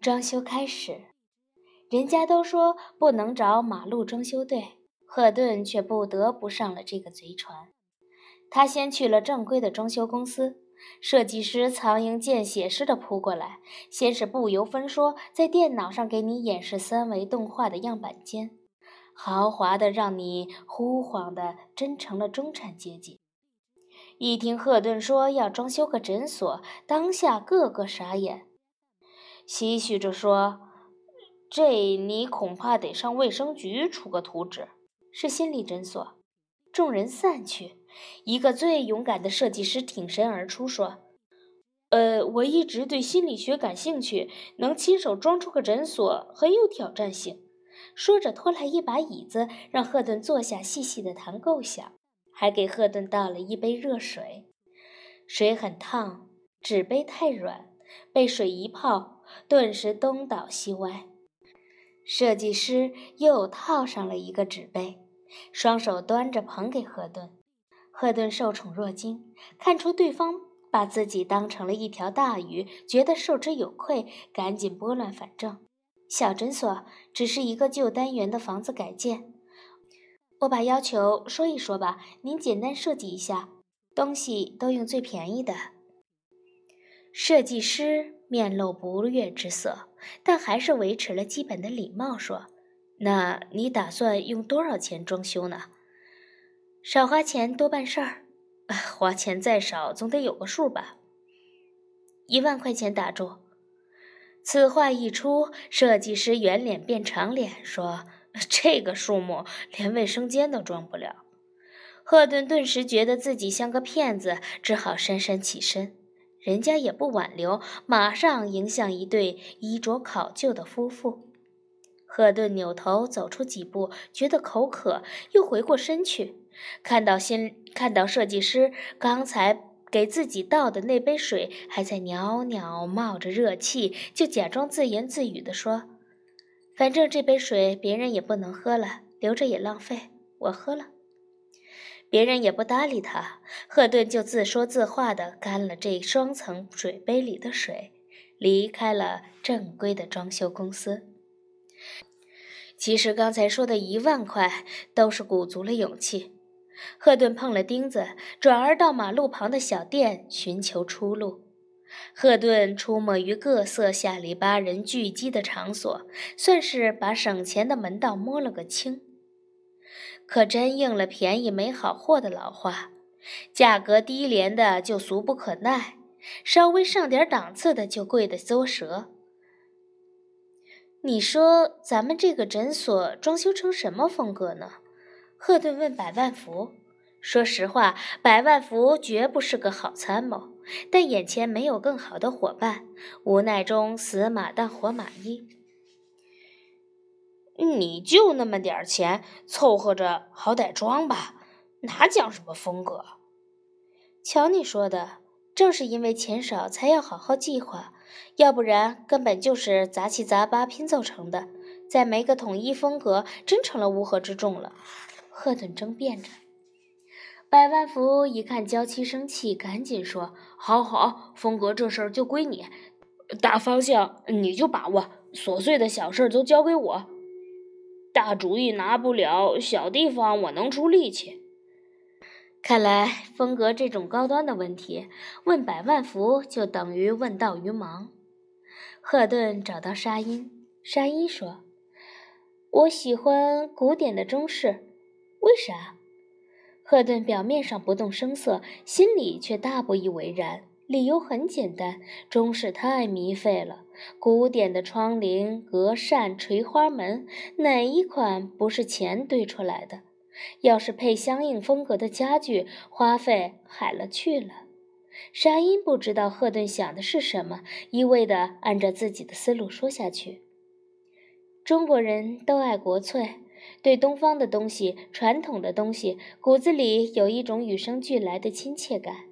装修开始，人家都说不能找马路装修队，赫顿却不得不上了这个贼船。他先去了正规的装修公司，设计师苍蝇见血似的扑过来，先是不由分说在电脑上给你演示三维动画的样板间，豪华的让你呼晃的真成了中产阶级。一听赫顿说要装修个诊所，当下个个傻眼。唏嘘着说：“这你恐怕得上卫生局出个图纸。”是心理诊所。众人散去，一个最勇敢的设计师挺身而出说：“呃，我一直对心理学感兴趣，能亲手装出个诊所很有挑战性。”说着，拖来一把椅子，让赫顿坐下，细细的谈构想，还给赫顿倒了一杯热水。水很烫，纸杯太软，被水一泡。顿时东倒西歪，设计师又套上了一个纸杯，双手端着捧给赫顿。赫顿受宠若惊，看出对方把自己当成了一条大鱼，觉得受之有愧，赶紧拨乱反正：“小诊所只是一个旧单元的房子改建，我把要求说一说吧，您简单设计一下，东西都用最便宜的。”设计师。面露不悦之色，但还是维持了基本的礼貌，说：“那你打算用多少钱装修呢？少花钱多办事儿，花钱再少总得有个数吧。一万块钱打住。”此话一出，设计师圆脸变长脸，说：“这个数目连卫生间都装不了。”赫顿顿时觉得自己像个骗子，只好姗姗起身。人家也不挽留，马上迎向一对衣着考究的夫妇。赫顿扭头走出几步，觉得口渴，又回过身去，看到新看到设计师刚才给自己倒的那杯水还在袅袅冒着热气，就假装自言自语地说：“反正这杯水别人也不能喝了，留着也浪费，我喝了。”别人也不搭理他，赫顿就自说自话地干了这双层水杯里的水，离开了正规的装修公司。其实刚才说的一万块都是鼓足了勇气。赫顿碰了钉子，转而到马路旁的小店寻求出路。赫顿出没于各色下里巴人聚集的场所，算是把省钱的门道摸了个清。可真应了便宜没好货的老话，价格低廉的就俗不可耐，稍微上点档次的就贵得嘬舌。你说咱们这个诊所装修成什么风格呢？赫顿问百万福。说实话，百万福绝不是个好参谋，但眼前没有更好的伙伴，无奈中死马当活马医。你就那么点钱，凑合着好歹装吧，哪讲什么风格？瞧你说的，正是因为钱少，才要好好计划，要不然根本就是杂七杂八拼凑成的。再没个统一风格，真成了乌合之众了。赫顿争辩着，百万福一看娇妻生气，赶紧说：“好好，风格这事儿就归你，大方向你就把握，琐碎的小事儿都交给我。”大主意拿不了，小地方我能出力气。看来风格这种高端的问题，问百万福就等于问道于盲。赫顿找到沙因，沙因说：“我喜欢古典的中式，为啥？”赫顿表面上不动声色，心里却大不以为然。理由很简单，中式太糜费了。古典的窗棂、隔扇、垂花门，哪一款不是钱堆出来的？要是配相应风格的家具，花费海了去了。沙因不知道赫顿想的是什么，一味地按照自己的思路说下去。中国人都爱国粹，对东方的东西、传统的东西，骨子里有一种与生俱来的亲切感。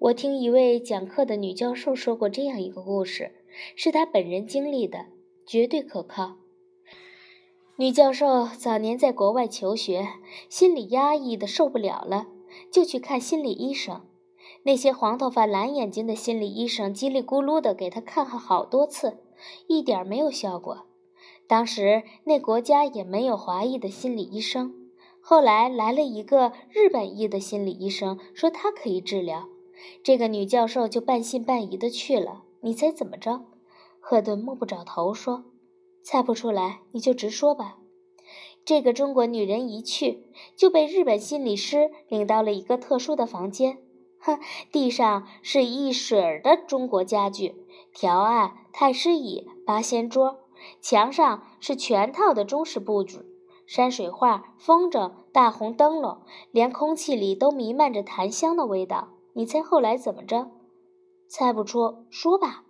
我听一位讲课的女教授说过这样一个故事，是她本人经历的，绝对可靠。女教授早年在国外求学，心里压抑的受不了了，就去看心理医生。那些黄头发蓝眼睛的心理医生叽里咕噜的给她看了好多次，一点没有效果。当时那国家也没有华裔的心理医生。后来来了一个日本裔的心理医生，说他可以治疗。这个女教授就半信半疑的去了。你猜怎么着？赫顿摸不着头说：“猜不出来，你就直说吧。”这个中国女人一去，就被日本心理师领到了一个特殊的房间。哼，地上是一水儿的中国家具，条案、太师椅、八仙桌，墙上是全套的中式布置，山水画、风筝、大红灯笼，连空气里都弥漫着檀香的味道。你猜后来怎么着？猜不出，说吧。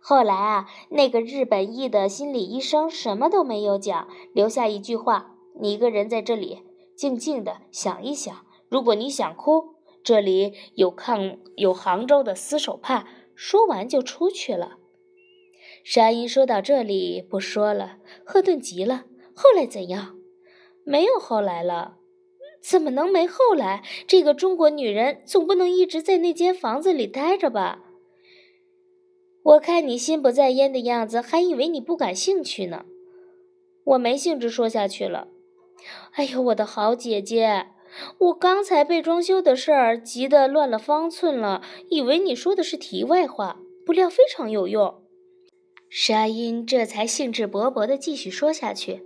后来啊，那个日本裔的心理医生什么都没有讲，留下一句话：“你一个人在这里静静的想一想，如果你想哭，这里有抗有杭州的丝手帕。”说完就出去了。沙因说到这里不说了，赫顿急了。后来怎样？没有后来了。怎么能没后来？这个中国女人总不能一直在那间房子里待着吧？我看你心不在焉的样子，还以为你不感兴趣呢。我没兴致说下去了。哎呦，我的好姐姐，我刚才被装修的事儿急得乱了方寸了，以为你说的是题外话，不料非常有用。沙音这才兴致勃勃地继续说下去。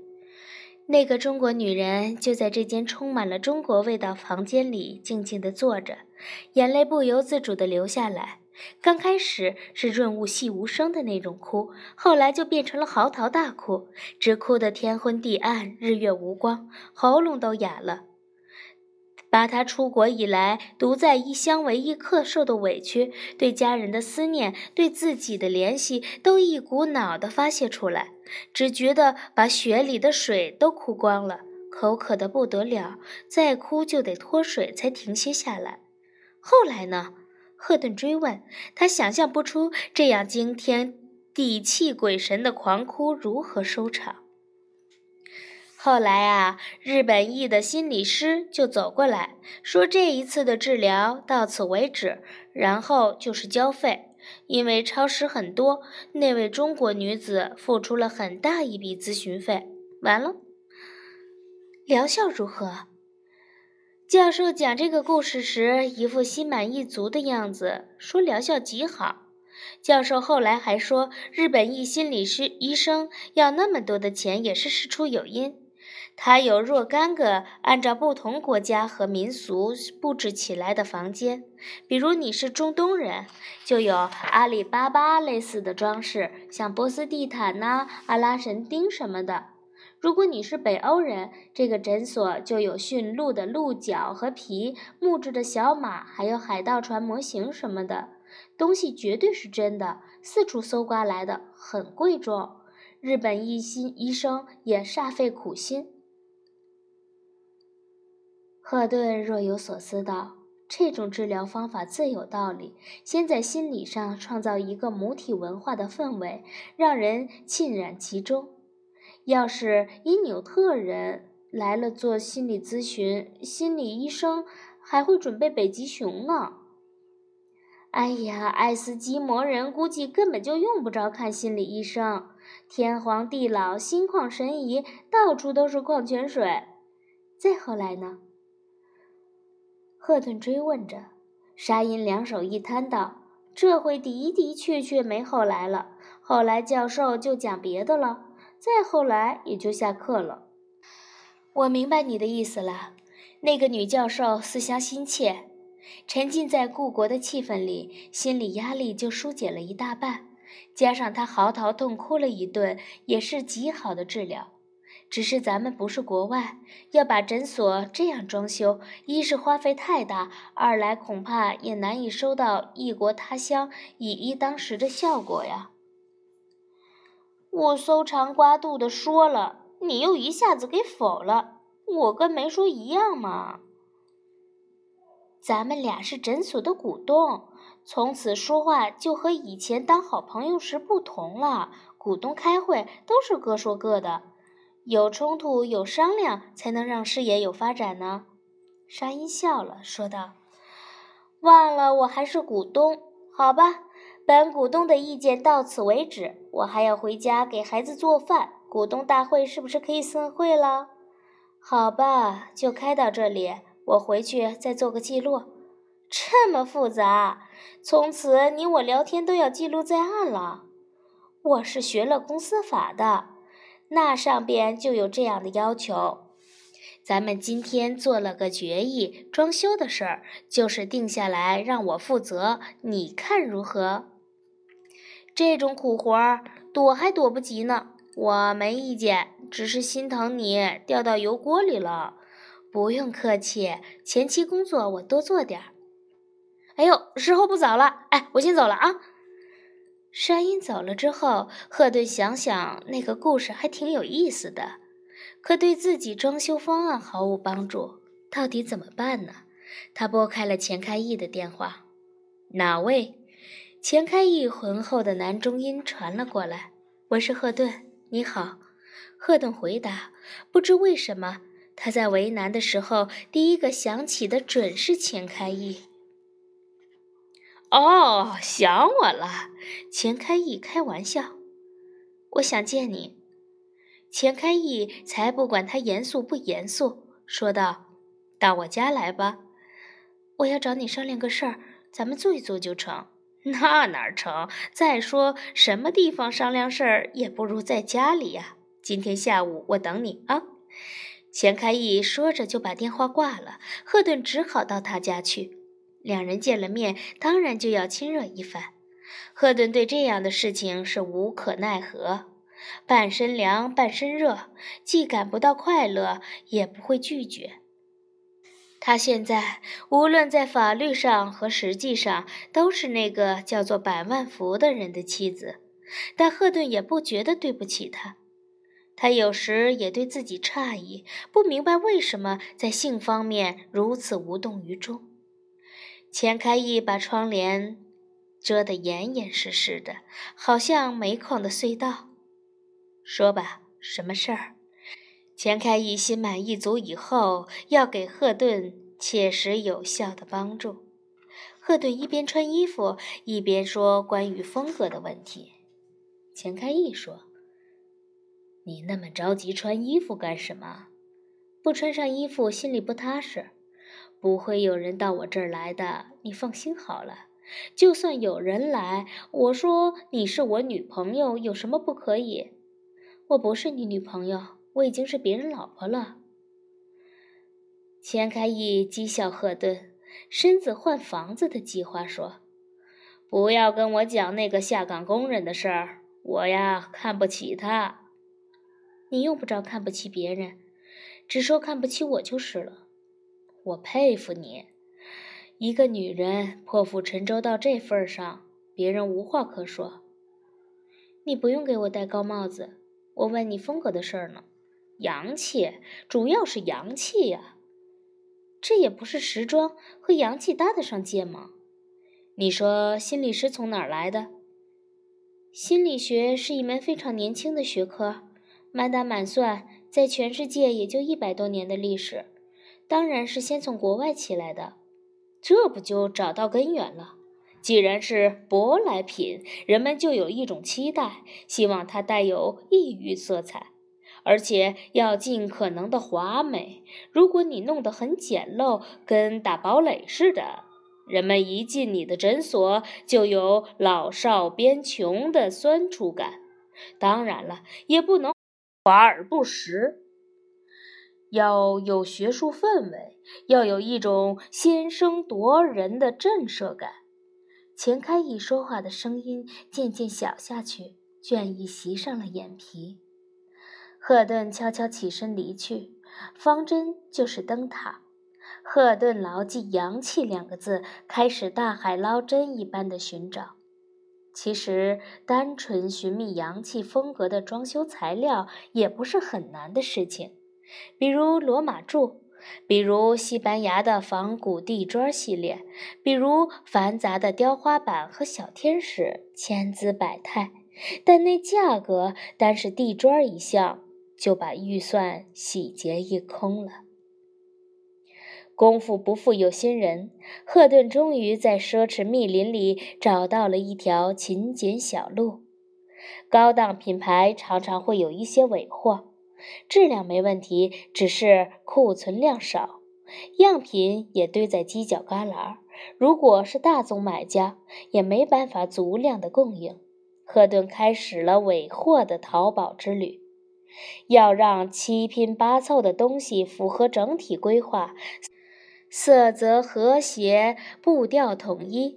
那个中国女人就在这间充满了中国味道房间里静静地坐着，眼泪不由自主地流下来。刚开始是润物细无声的那种哭，后来就变成了嚎啕大哭，直哭得天昏地暗、日月无光，喉咙都哑了。把她出国以来独在异乡为异客受的委屈，对家人的思念，对自己的怜惜，都一股脑地发泄出来，只觉得把雪里的水都哭光了，口渴得不得了，再哭就得脱水才停歇下来。后来呢？赫顿追问。他想象不出这样惊天地泣鬼神的狂哭如何收场。后来啊，日本裔的心理师就走过来说：“这一次的治疗到此为止，然后就是交费。因为超时很多，那位中国女子付出了很大一笔咨询费。完了，疗效如何？”教授讲这个故事时，一副心满意足的样子，说疗效极好。教授后来还说，日本一心理师医生要那么多的钱，也是事出有因。它有若干个按照不同国家和民俗布置起来的房间，比如你是中东人，就有阿里巴巴类似的装饰，像波斯地毯呐、阿拉神钉什么的。如果你是北欧人，这个诊所就有驯鹿的鹿角和皮、木质的小马，还有海盗船模型什么的东西，绝对是真的，四处搜刮来的，很贵重。日本一心医生也煞费苦心。赫顿若有所思道：“这种治疗方法最有道理，先在心理上创造一个母体文化的氛围，让人浸染其中。”要是因纽特人来了做心理咨询，心理医生还会准备北极熊呢。哎呀，爱斯基摩人估计根本就用不着看心理医生，天荒地老，心旷神怡，到处都是矿泉水。再后来呢？赫顿追问着。沙因两手一摊道：“这回的的确确没后来了。后来教授就讲别的了。”再后来也就下课了。我明白你的意思了。那个女教授思乡心切，沉浸在故国的气氛里，心理压力就疏解了一大半。加上她嚎啕痛哭了一顿，也是极好的治疗。只是咱们不是国外，要把诊所这样装修，一是花费太大，二来恐怕也难以收到异国他乡以一当十的效果呀。我搜肠刮肚的说了，你又一下子给否了，我跟没说一样嘛。咱们俩是诊所的股东，从此说话就和以前当好朋友时不同了。股东开会都是各说各的，有冲突有商量，才能让事业有发展呢。沙音笑了，说道：“忘了我还是股东，好吧。”本股东的意见到此为止，我还要回家给孩子做饭。股东大会是不是可以散会了？好吧，就开到这里，我回去再做个记录。这么复杂，从此你我聊天都要记录在案了。我是学了公司法的，那上边就有这样的要求。咱们今天做了个决议，装修的事儿就是定下来让我负责，你看如何？这种苦活儿躲还躲不及呢，我没意见，只是心疼你掉到油锅里了。不用客气，前期工作我多做点儿。哎呦，时候不早了，哎，我先走了啊。山鹰走了之后，赫顿想想那个故事还挺有意思的。可对自己装修方案毫无帮助，到底怎么办呢？他拨开了钱开义的电话。哪位？钱开义浑厚的男中音传了过来。我是赫顿，你好。赫顿回答。不知为什么，他在为难的时候，第一个想起的准是钱开义。哦，想我了。钱开义开玩笑。我想见你。钱开义才不管他严肃不严肃，说道：“到我家来吧，我要找你商量个事儿，咱们坐一坐就成。那哪成？再说什么地方商量事儿，也不如在家里呀。今天下午我等你啊。”钱开义说着就把电话挂了。赫顿只好到他家去。两人见了面，当然就要亲热一番。赫顿对这样的事情是无可奈何。半身凉，半身热，既感不到快乐，也不会拒绝。他现在无论在法律上和实际上，都是那个叫做百万福的人的妻子，但赫顿也不觉得对不起他。他有时也对自己诧异，不明白为什么在性方面如此无动于衷。钱开义把窗帘遮得严严实实的，好像煤矿的隧道。说吧，什么事儿？钱开义心满意足以后，要给赫顿切实有效的帮助。赫顿一边穿衣服，一边说关于风格的问题。钱开义说：“你那么着急穿衣服干什么？不穿上衣服心里不踏实。不会有人到我这儿来的，你放心好了。就算有人来，我说你是我女朋友，有什么不可以？”我不是你女朋友，我已经是别人老婆了。钱开义讥笑赫顿身子换房子的计划，说：“不要跟我讲那个下岗工人的事儿，我呀看不起他。你用不着看不起别人，只说看不起我就是了。我佩服你，一个女人破釜沉舟到这份上，别人无话可说。你不用给我戴高帽子。”我问你风格的事儿呢，洋气，主要是洋气呀。这也不是时装和洋气搭得上界吗？你说心理师从哪儿来的？心理学是一门非常年轻的学科，满打满算，在全世界也就一百多年的历史，当然是先从国外起来的。这不就找到根源了？既然是舶来品，人们就有一种期待，希望它带有异域色彩，而且要尽可能的华美。如果你弄得很简陋，跟打堡垒似的，人们一进你的诊所就有老少边穷的酸楚感。当然了，也不能华而不实，要有学术氛围，要有一种先声夺人的震慑感。钱开义说话的声音渐渐小下去，倦意袭上了眼皮。赫顿悄悄起身离去，方针就是灯塔。赫顿牢记“洋气”两个字，开始大海捞针一般的寻找。其实，单纯寻觅洋气风格的装修材料也不是很难的事情，比如罗马柱。比如西班牙的仿古地砖系列，比如繁杂的雕花板和小天使，千姿百态。但那价格，单是地砖一项，就把预算洗劫一空了。功夫不负有心人，赫顿终于在奢侈密林里找到了一条勤俭小路。高档品牌常常会有一些尾货，质量没问题，只是库存量少，样品也堆在犄角旮旯。如果是大宗买家，也没办法足量的供应。赫顿开始了尾货的淘宝之旅。要让七拼八凑的东西符合整体规划，色泽和谐，步调统一，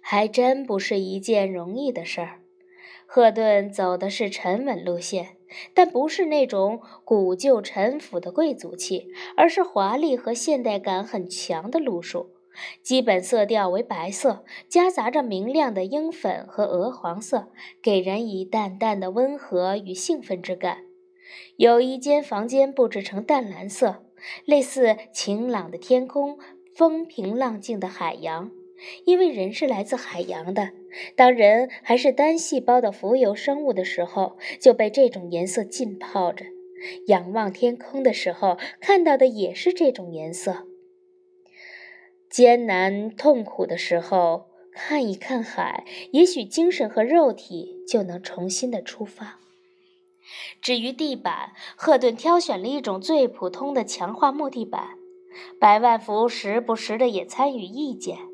还真不是一件容易的事儿。赫顿走的是沉稳路线，但不是那种古旧陈腐的贵族气，而是华丽和现代感很强的路数。基本色调为白色，夹杂着明亮的樱粉和鹅黄色，给人以淡淡的温和与兴奋之感。有一间房间布置成淡蓝色，类似晴朗的天空、风平浪静的海洋。因为人是来自海洋的，当人还是单细胞的浮游生物的时候，就被这种颜色浸泡着。仰望天空的时候，看到的也是这种颜色。艰难痛苦的时候，看一看海，也许精神和肉体就能重新的出发。至于地板，赫顿挑选了一种最普通的强化木地板。百万福时不时的也参与意见。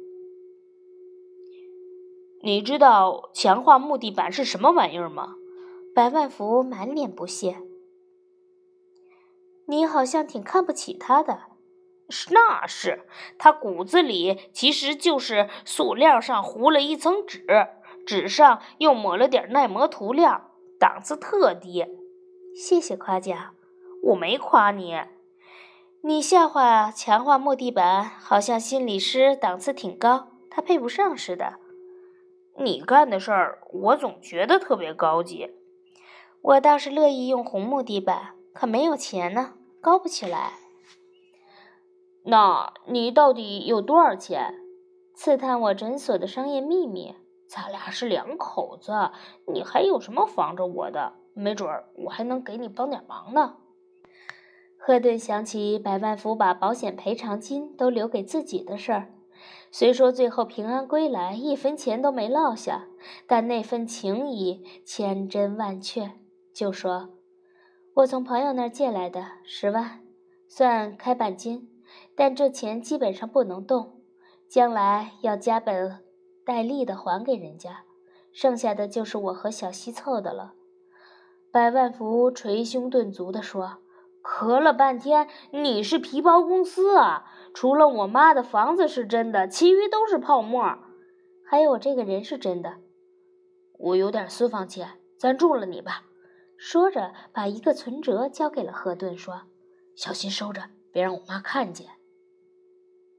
你知道强化木地板是什么玩意儿吗？白万福满脸不屑。你好像挺看不起他的。是，那是他骨子里其实就是塑料上糊了一层纸，纸上又抹了点耐磨涂料，档次特低。谢谢夸奖，我没夸你。你笑话强化木地板，好像心理师档次挺高，他配不上似的。你干的事儿，我总觉得特别高级。我倒是乐意用红木地板，可没有钱呢，高不起来。那你到底有多少钱？刺探我诊所的商业秘密？咱俩是两口子，你还有什么防着我的？没准儿我还能给你帮点忙呢。赫顿想起百万福把保险赔偿金都留给自己的事儿，虽说最后平安归来，一分钱都没落下，但那份情谊千真万确。就说：“我从朋友那儿借来的十万，算开板金。”但这钱基本上不能动，将来要加本带利的还给人家，剩下的就是我和小西凑的了。百万福捶胸顿足地说：“咳了半天，你是皮包公司啊？除了我妈的房子是真的，其余都是泡沫。还有我这个人是真的。我有点私房钱，赞助了你吧。”说着，把一个存折交给了赫顿，说：“小心收着，别让我妈看见。”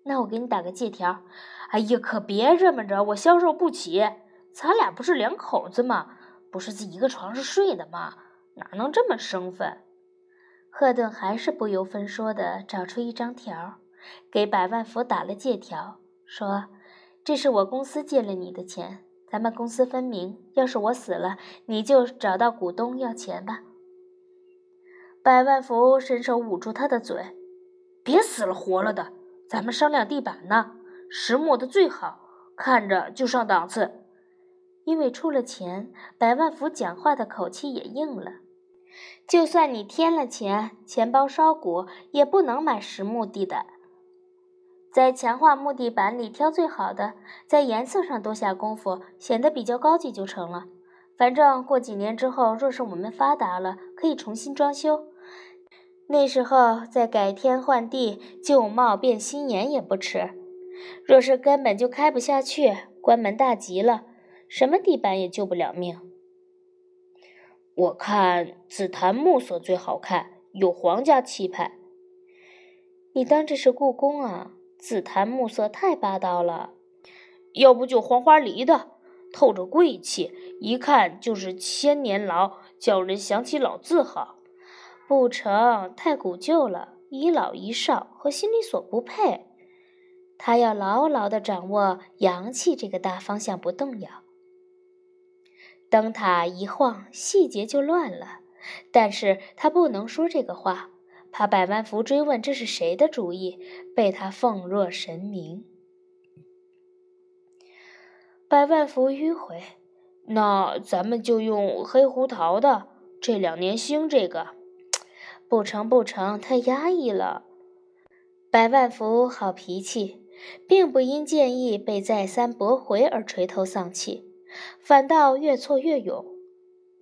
那我给你打个借条。哎呀，可别这么着，我消受不起。咱俩不是两口子吗？不是在一个床上睡的吗？哪能这么生分？赫顿还是不由分说的找出一张条，给百万福打了借条，说：“这是我公司借了你的钱，咱们公私分明。要是我死了，你就找到股东要钱吧。”百万福伸手捂住他的嘴：“别死了活了的。”咱们商量地板呢，实木的最好，看着就上档次。因为出了钱，百万福讲话的口气也硬了。就算你添了钱，钱包烧鼓，也不能买实木地的。在强化木地板里挑最好的，在颜色上多下功夫，显得比较高级就成了。反正过几年之后，若是我们发达了，可以重新装修。那时候再改天换地，旧貌变新颜也不迟。若是根本就开不下去，关门大吉了，什么地板也救不了命。我看紫檀木色最好看，有皇家气派。你当这是故宫啊？紫檀木色太霸道了。要不就黄花梨的，透着贵气，一看就是千年老，叫人想起老字号。不成，太古旧了，一老一少和心理所不配。他要牢牢地掌握阳气这个大方向不动摇。灯塔一晃，细节就乱了。但是他不能说这个话，怕百万福追问这是谁的主意，被他奉若神明。百万福迂回：“那咱们就用黑胡桃的，这两年兴这个。”不成不成，太压抑了。百万福好脾气，并不因建议被再三驳回而垂头丧气，反倒越挫越勇。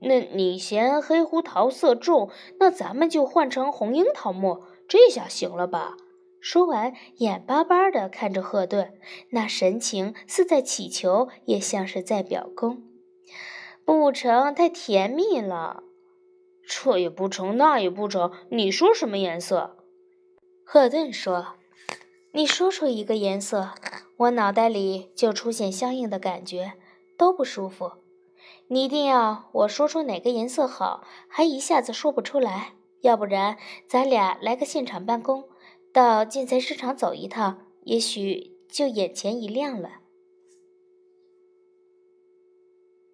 那你嫌黑胡桃色重，那咱们就换成红樱桃木，这下行了吧？说完，眼巴巴地看着赫顿，那神情似在乞求，也像是在表功。不成，太甜蜜了。这也不成，那也不成，你说什么颜色？赫顿说：“你说出一个颜色，我脑袋里就出现相应的感觉，都不舒服。你一定要我说出哪个颜色好，还一下子说不出来。要不然，咱俩来个现场办公，到建材市场走一趟，也许就眼前一亮了。”